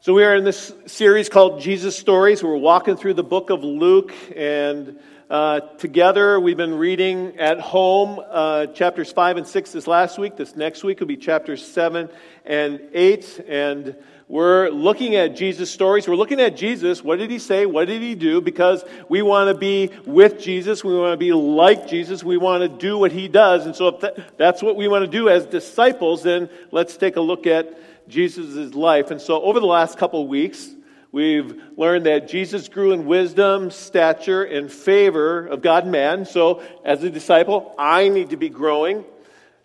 So, we are in this series called Jesus Stories. We're walking through the book of Luke, and uh, together we've been reading at home uh, chapters 5 and 6 this last week. This next week will be chapters 7 and 8. And we're looking at Jesus' stories. We're looking at Jesus. What did he say? What did he do? Because we want to be with Jesus. We want to be like Jesus. We want to do what he does. And so, if that's what we want to do as disciples, then let's take a look at Jesus' life. And so, over the last couple of weeks, we've learned that Jesus grew in wisdom, stature, and favor of God and man. So, as a disciple, I need to be growing.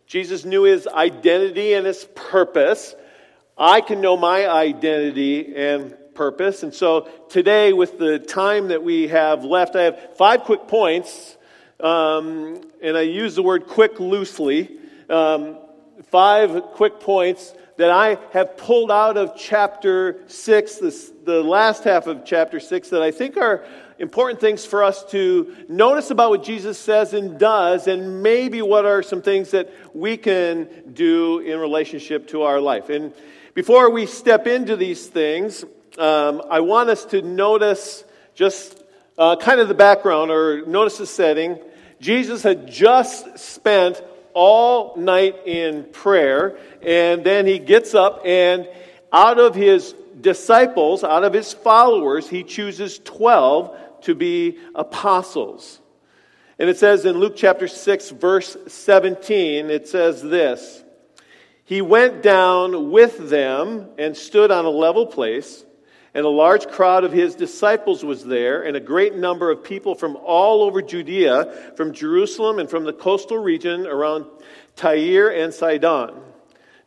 Jesus knew his identity and his purpose. I can know my identity and purpose. And so, today, with the time that we have left, I have five quick points. Um, and I use the word quick loosely. Um, five quick points that I have pulled out of chapter 6, this, the last half of chapter 6, that I think are important things for us to notice about what Jesus says and does, and maybe what are some things that we can do in relationship to our life. And before we step into these things, um, I want us to notice just uh, kind of the background or notice the setting. Jesus had just spent all night in prayer. And then he gets up and out of his disciples, out of his followers, he chooses 12 to be apostles. And it says in Luke chapter 6, verse 17, it says this He went down with them and stood on a level place and a large crowd of his disciples was there, and a great number of people from all over Judea, from Jerusalem, and from the coastal region around Tyre and Sidon.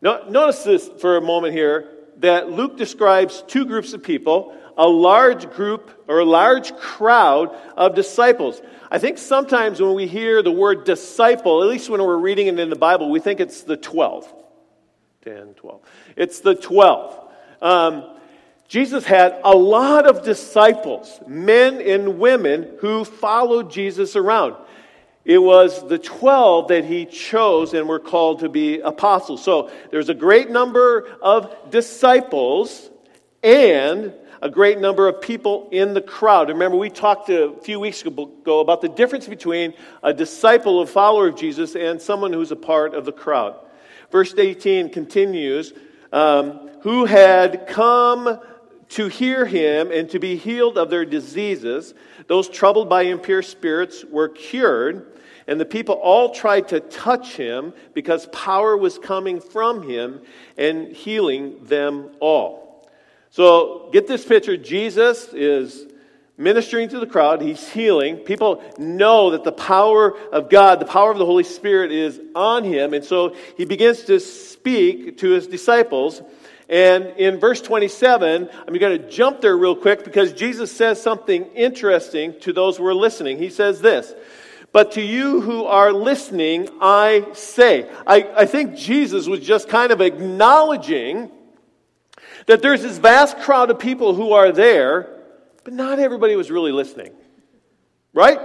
Now, notice this for a moment here that Luke describes two groups of people a large group or a large crowd of disciples. I think sometimes when we hear the word disciple, at least when we're reading it in the Bible, we think it's the 12. 10, 12. It's the 12. Um, Jesus had a lot of disciples, men and women, who followed Jesus around. It was the 12 that he chose and were called to be apostles. So there's a great number of disciples and a great number of people in the crowd. Remember, we talked a few weeks ago about the difference between a disciple, a follower of Jesus, and someone who's a part of the crowd. Verse 18 continues um, Who had come to hear him and to be healed of their diseases. Those troubled by impure spirits were cured, and the people all tried to touch him because power was coming from him and healing them all. So get this picture Jesus is ministering to the crowd, he's healing. People know that the power of God, the power of the Holy Spirit is on him, and so he begins to speak to his disciples. And in verse 27, I'm going to jump there real quick because Jesus says something interesting to those who are listening. He says this, but to you who are listening, I say. I, I think Jesus was just kind of acknowledging that there's this vast crowd of people who are there, but not everybody was really listening. Right?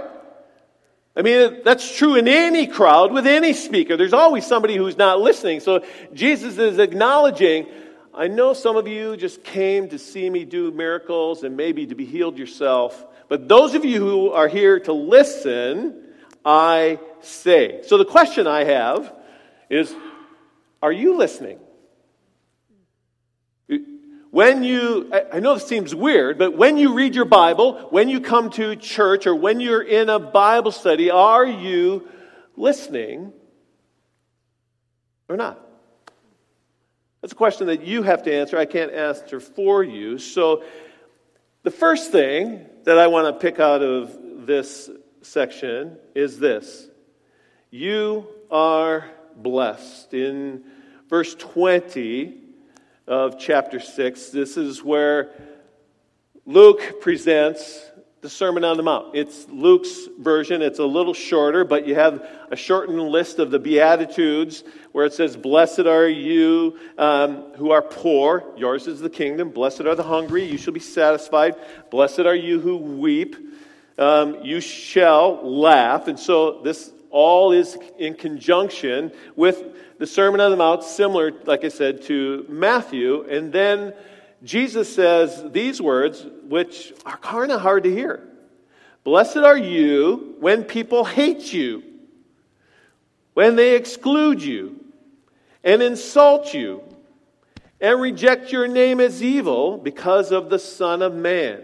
I mean, that's true in any crowd with any speaker. There's always somebody who's not listening. So Jesus is acknowledging I know some of you just came to see me do miracles and maybe to be healed yourself, but those of you who are here to listen, I say. So the question I have is Are you listening? When you, I know this seems weird, but when you read your Bible, when you come to church, or when you're in a Bible study, are you listening or not? That's a question that you have to answer. I can't answer for you. So, the first thing that I want to pick out of this section is this You are blessed. In verse 20 of chapter 6, this is where Luke presents the Sermon on the Mount. It's Luke's version. It's a little shorter, but you have a shortened list of the Beatitudes where it says, Blessed are you um, who are poor. Yours is the kingdom. Blessed are the hungry. You shall be satisfied. Blessed are you who weep. Um, you shall laugh. And so this all is in conjunction with the Sermon on the Mount, similar, like I said, to Matthew. And then Jesus says these words, which are kind of hard to hear. Blessed are you when people hate you, when they exclude you and insult you and reject your name as evil because of the Son of Man.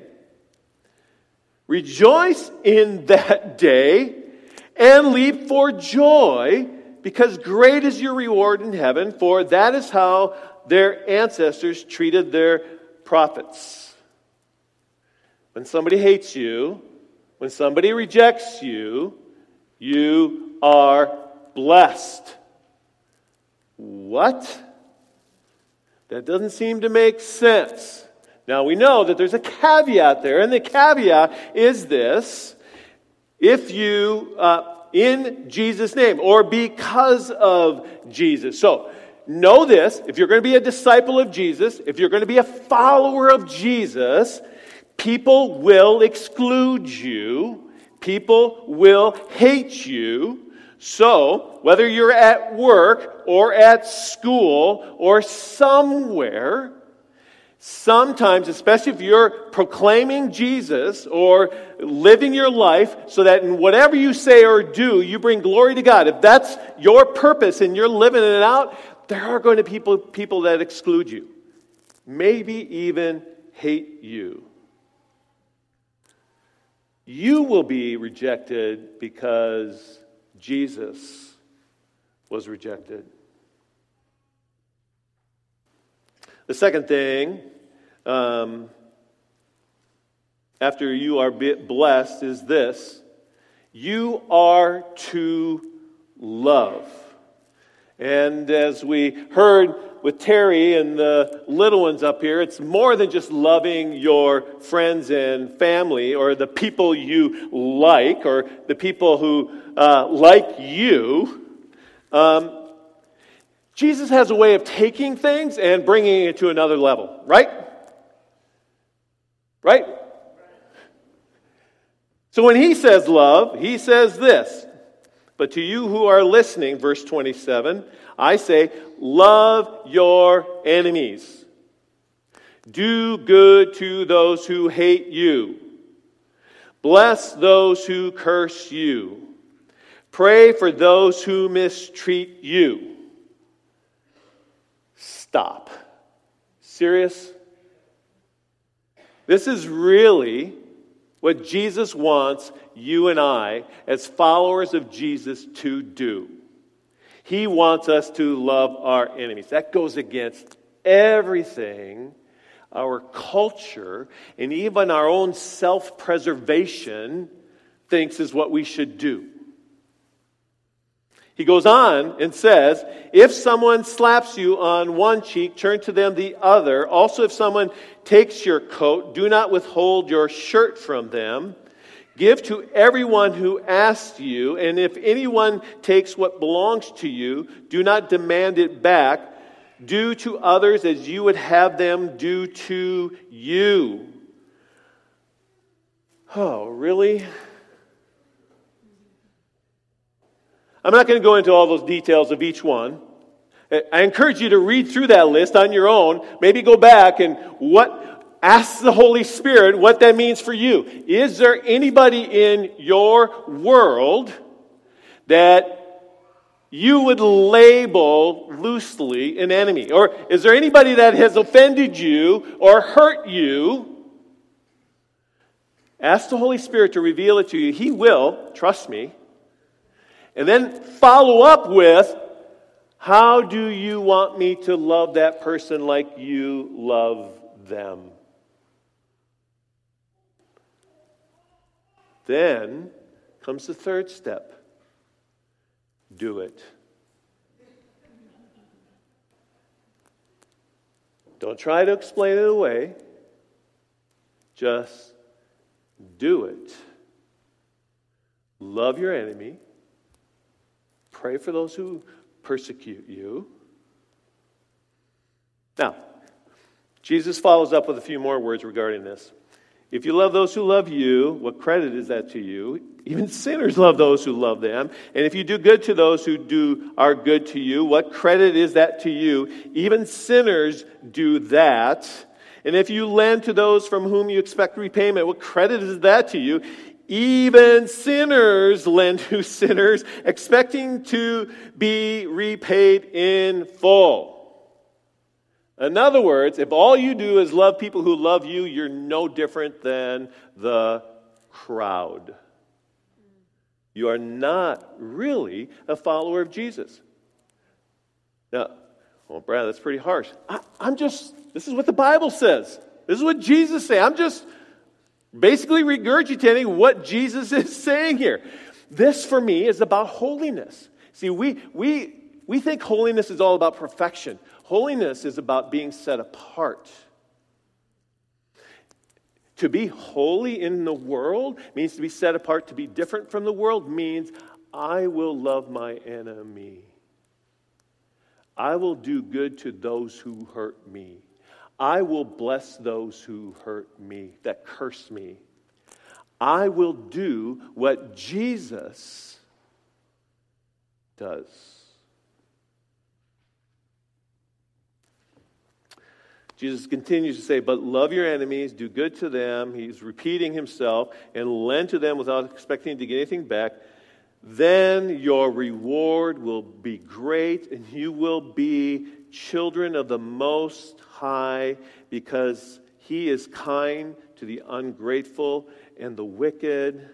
Rejoice in that day and leap for joy because great is your reward in heaven, for that is how their ancestors treated their prophets. When somebody hates you, when somebody rejects you, you are blessed. What? That doesn't seem to make sense. Now we know that there's a caveat there, and the caveat is this if you, uh, in Jesus' name, or because of Jesus. So, know this if you're going to be a disciple of Jesus, if you're going to be a follower of Jesus, people will exclude you, people will hate you. So, whether you're at work or at school or somewhere, sometimes, especially if you're proclaiming Jesus or living your life so that in whatever you say or do, you bring glory to God, if that's your purpose and you're living it out, there are going to be people, people that exclude you, maybe even hate you. You will be rejected because Jesus was rejected. The second thing, um, after you are blessed, is this you are to love. And as we heard with Terry and the little ones up here, it's more than just loving your friends and family or the people you like or the people who uh, like you. Um, Jesus has a way of taking things and bringing it to another level, right? Right? So when he says love, he says this but to you who are listening, verse 27, I say, love your enemies. Do good to those who hate you. Bless those who curse you. Pray for those who mistreat you. Stop. Serious? This is really what Jesus wants you and I, as followers of Jesus, to do. He wants us to love our enemies. That goes against everything our culture and even our own self preservation thinks is what we should do. He goes on and says, If someone slaps you on one cheek, turn to them the other. Also, if someone takes your coat, do not withhold your shirt from them. Give to everyone who asks you, and if anyone takes what belongs to you, do not demand it back. Do to others as you would have them do to you. Oh, really? I'm not going to go into all those details of each one. I encourage you to read through that list on your own. Maybe go back and what, ask the Holy Spirit what that means for you. Is there anybody in your world that you would label loosely an enemy? Or is there anybody that has offended you or hurt you? Ask the Holy Spirit to reveal it to you. He will, trust me. And then follow up with, how do you want me to love that person like you love them? Then comes the third step do it. Don't try to explain it away. Just do it. Love your enemy. Pray for those who persecute you. Now, Jesus follows up with a few more words regarding this. If you love those who love you, what credit is that to you? Even sinners love those who love them. And if you do good to those who do are good to you, what credit is that to you? Even sinners do that. And if you lend to those from whom you expect repayment, what credit is that to you? Even sinners lend to sinners, expecting to be repaid in full. In other words, if all you do is love people who love you, you're no different than the crowd. You are not really a follower of Jesus. Now, well, Brad, that's pretty harsh. I, am just, this is what the Bible says. This is what Jesus said. I'm just basically regurgitating what Jesus is saying here. This, for me, is about holiness. See, we, we, we think holiness is all about perfection. Holiness is about being set apart. To be holy in the world means to be set apart, to be different from the world means I will love my enemy. I will do good to those who hurt me. I will bless those who hurt me, that curse me. I will do what Jesus does. Jesus continues to say, But love your enemies, do good to them. He's repeating himself, and lend to them without expecting to get anything back. Then your reward will be great, and you will be children of the Most High, because He is kind to the ungrateful and the wicked.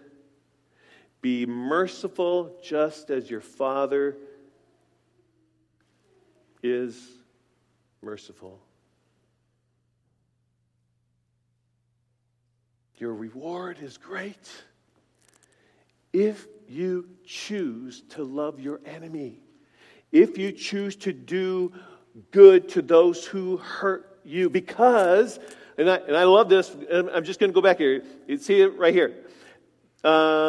Be merciful just as your Father is merciful. Your reward is great if you choose to love your enemy, if you choose to do good to those who hurt you, because, and I, and I love this, I'm just going to go back here. You see it right here. Uh,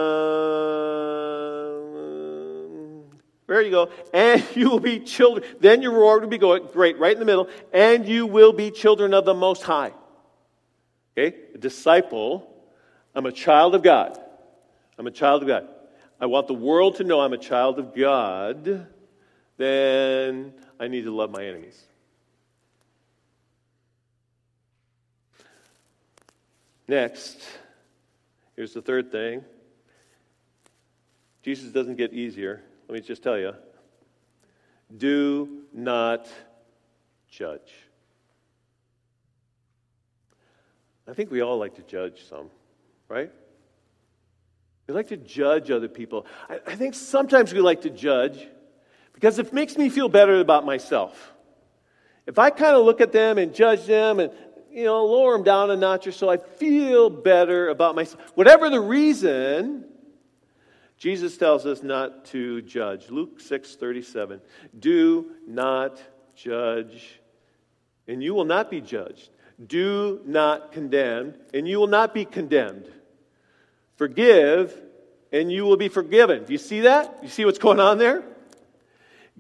there you go. And you will be children. Then your reward will be going, great, right in the middle. And you will be children of the Most High. Okay? A disciple. I'm a child of God. I'm a child of God. I want the world to know I'm a child of God. Then I need to love my enemies. Next, here's the third thing. Jesus doesn't get easier. Let me just tell you. Do not judge. I think we all like to judge some, right? We like to judge other people. I, I think sometimes we like to judge because it makes me feel better about myself. If I kind of look at them and judge them and you know lower them down a notch or so, I feel better about myself. Whatever the reason, Jesus tells us not to judge. Luke 6:37. Do not judge, and you will not be judged. Do not condemn, and you will not be condemned. Forgive, and you will be forgiven. Do you see that? You see what's going on there?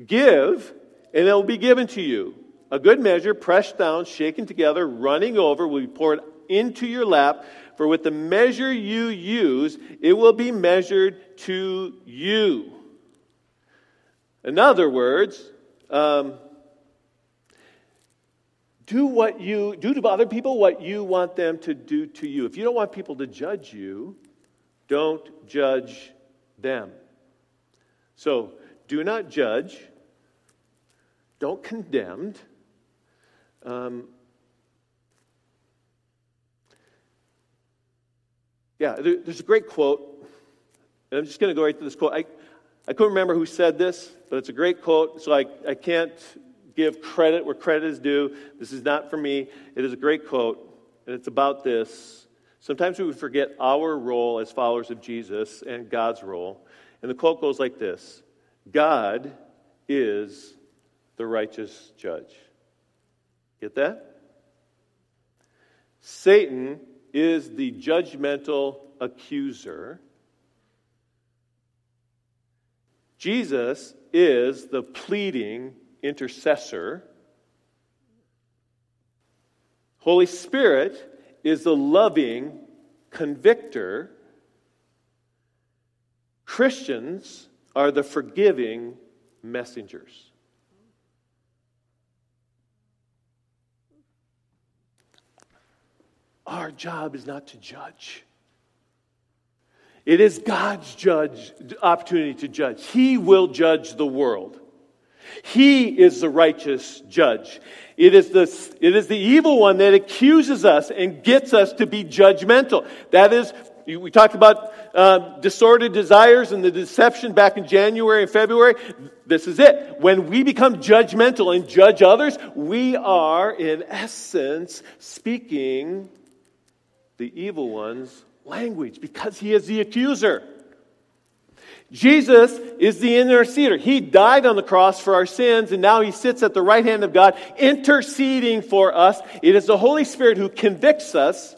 Give, and it will be given to you. A good measure, pressed down, shaken together, running over, will be poured into your lap. For with the measure you use, it will be measured to you. In other words, um, do what you do to other people what you want them to do to you. If you don't want people to judge you, don't judge them. So, do not judge. Don't condemn. Um, yeah, there, there's a great quote. And I'm just going to go right to this quote. I, I couldn't remember who said this, but it's a great quote, so I, I can't give credit where credit is due. This is not for me. It is a great quote, and it's about this. Sometimes we forget our role as followers of Jesus and God's role. And the quote goes like this God is the righteous judge. Get that? Satan is the judgmental accuser. Jesus is the pleading intercessor. Holy Spirit is the loving convictor. Christians are the forgiving messengers. Our job is not to judge. It is God's judge opportunity to judge. He will judge the world. He is the righteous judge. It is, the, it is the evil one that accuses us and gets us to be judgmental. That is, we talked about uh, disordered desires and the deception back in January and February. This is it. When we become judgmental and judge others, we are, in essence, speaking the evil one's language because he is the accuser. Jesus is the interceder. He died on the cross for our sins, and now he sits at the right hand of God, interceding for us. It is the Holy Spirit who convicts us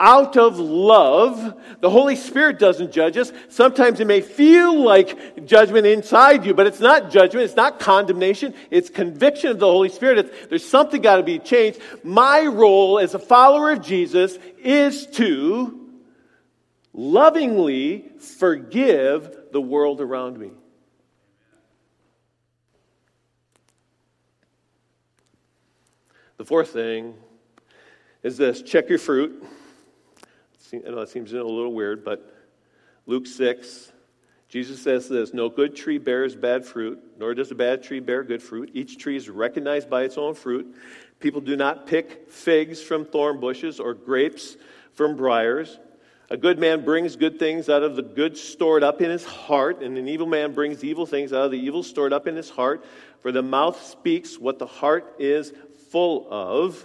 out of love. The Holy Spirit doesn't judge us. Sometimes it may feel like judgment inside you, but it's not judgment. It's not condemnation. It's conviction of the Holy Spirit. It's, there's something got to be changed. My role as a follower of Jesus is to lovingly forgive the world around me. The fourth thing is this check your fruit. I know it seems a little weird, but Luke 6, Jesus says this No good tree bears bad fruit, nor does a bad tree bear good fruit. Each tree is recognized by its own fruit. People do not pick figs from thorn bushes or grapes from briars. A good man brings good things out of the good stored up in his heart, and an evil man brings evil things out of the evil stored up in his heart. For the mouth speaks what the heart is full of.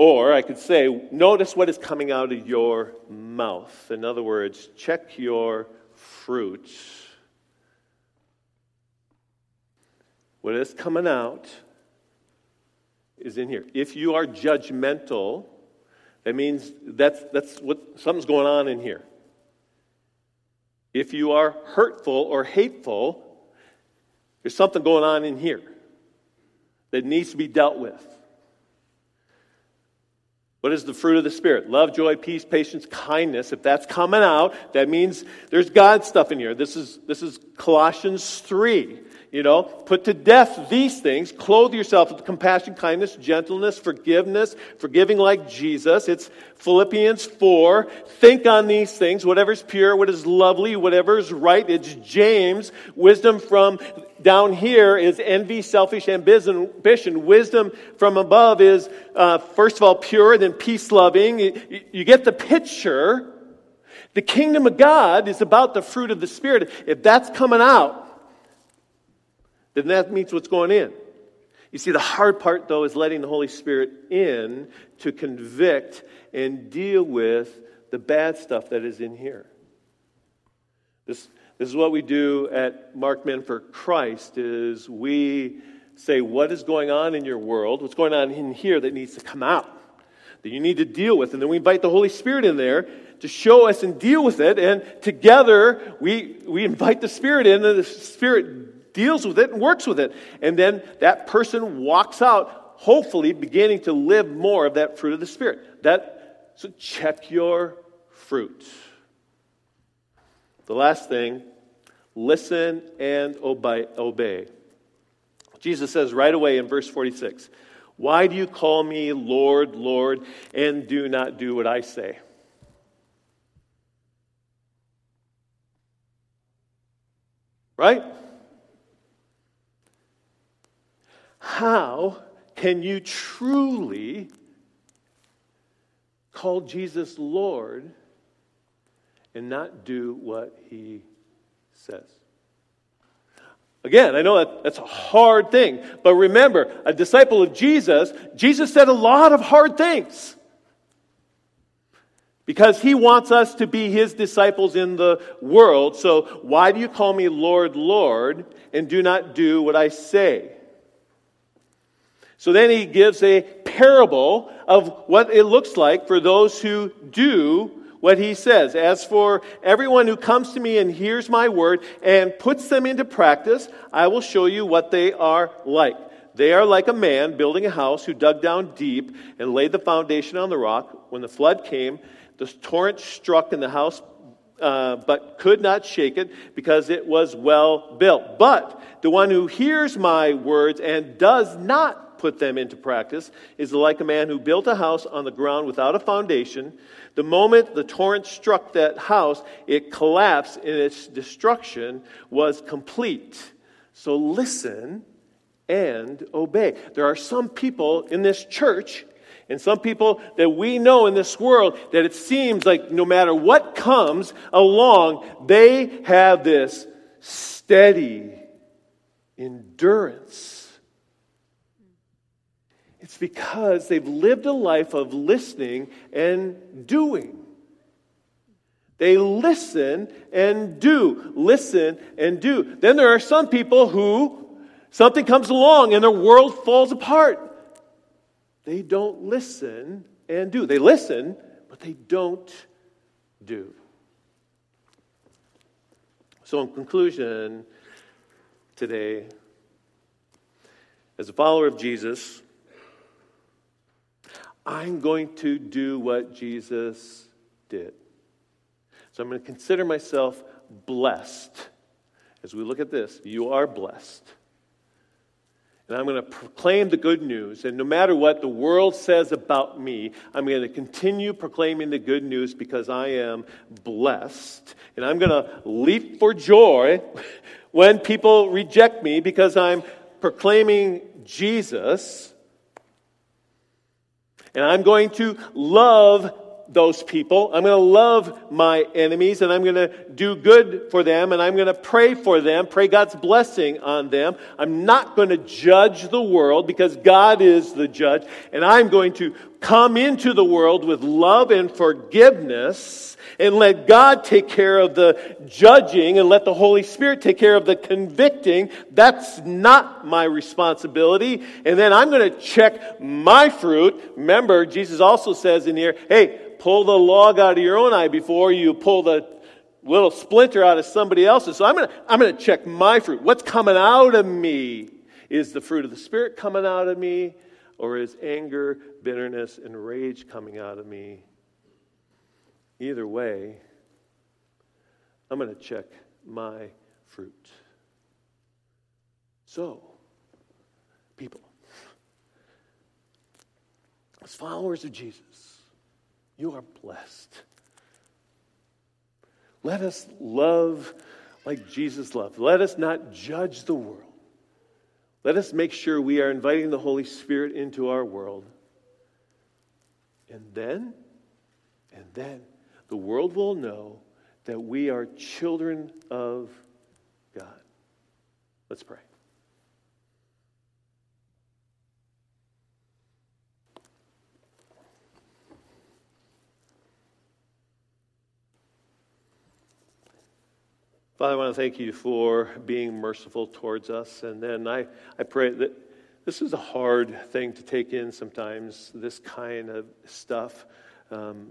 Or I could say, notice what is coming out of your mouth. In other words, check your fruit. What is coming out is in here. If you are judgmental, that means that's, that's what something's going on in here. If you are hurtful or hateful, there's something going on in here that needs to be dealt with. What is the fruit of the Spirit? Love, joy, peace, patience, kindness. If that's coming out, that means there's God stuff in here. This is, this is Colossians 3. You know, put to death these things. Clothe yourself with compassion, kindness, gentleness, forgiveness, forgiving like Jesus. It's Philippians 4. Think on these things. whatever's pure, what is lovely, whatever is right. It's James. Wisdom from down here is envy, selfish ambition. Wisdom from above is, uh, first of all, pure, then peace loving. You, you get the picture. The kingdom of God is about the fruit of the Spirit. If that's coming out, then that means what's going in. You see, the hard part, though, is letting the Holy Spirit in to convict and deal with the bad stuff that is in here. This, this is what we do at Marked Men for Christ is we say, what is going on in your world? What's going on in here that needs to come out? That you need to deal with. And then we invite the Holy Spirit in there to show us and deal with it. And together we, we invite the Spirit in, and the Spirit deals with it and works with it. And then that person walks out, hopefully beginning to live more of that fruit of the Spirit. That, so check your fruit. The last thing, listen and obey. Jesus says right away in verse 46, Why do you call me Lord, Lord, and do not do what I say? Right? How can you truly call Jesus Lord and not do what he says? Again, I know that that's a hard thing, but remember, a disciple of Jesus, Jesus said a lot of hard things because he wants us to be his disciples in the world. So, why do you call me Lord, Lord, and do not do what I say? So then he gives a parable of what it looks like for those who do what he says. As for everyone who comes to me and hears my word and puts them into practice, I will show you what they are like. They are like a man building a house who dug down deep and laid the foundation on the rock. When the flood came, the torrent struck and the house uh, but could not shake it because it was well built. But the one who hears my words and does not put them into practice is like a man who built a house on the ground without a foundation. The moment the torrent struck that house, it collapsed and its destruction was complete. So listen and obey. There are some people in this church and some people that we know in this world that it seems like no matter what comes along, they have this steady endurance. It's because they've lived a life of listening and doing. They listen and do. Listen and do. Then there are some people who something comes along and their world falls apart. They don't listen and do. They listen, but they don't do. So, in conclusion, today, as a follower of Jesus, I'm going to do what Jesus did. So I'm going to consider myself blessed. As we look at this, you are blessed. And I'm going to proclaim the good news. And no matter what the world says about me, I'm going to continue proclaiming the good news because I am blessed. And I'm going to leap for joy when people reject me because I'm proclaiming Jesus. And I'm going to love those people. I'm going to love my enemies and I'm going to do good for them and I'm going to pray for them, pray God's blessing on them. I'm not going to judge the world because God is the judge. And I'm going to come into the world with love and forgiveness and let God take care of the judging and let the Holy Spirit take care of the convicting. That's not my responsibility. And then I'm going to check my fruit. Remember, Jesus also says in here, hey, pull the log out of your own eye before you pull the little splinter out of somebody else's. So I'm going to I'm going to check my fruit. What's coming out of me? Is the fruit of the Spirit coming out of me? Or is anger, bitterness, and rage coming out of me? Either way, I'm going to check my fruit. So, people, as followers of Jesus, you are blessed. Let us love like Jesus loved. Let us not judge the world. Let us make sure we are inviting the Holy Spirit into our world. And then, and then, the world will know that we are children of God. Let's pray. Father, I want to thank you for being merciful towards us. And then I, I pray that this is a hard thing to take in sometimes, this kind of stuff. Um,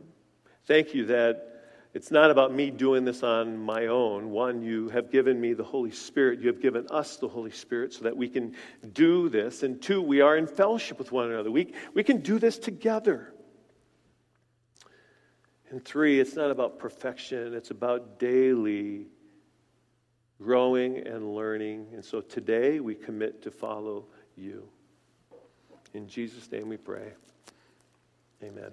thank you that it's not about me doing this on my own. One, you have given me the Holy Spirit. You have given us the Holy Spirit so that we can do this. And two, we are in fellowship with one another. We, we can do this together. And three, it's not about perfection, it's about daily growing and learning. And so today we commit to follow you. In Jesus' name we pray. Amen.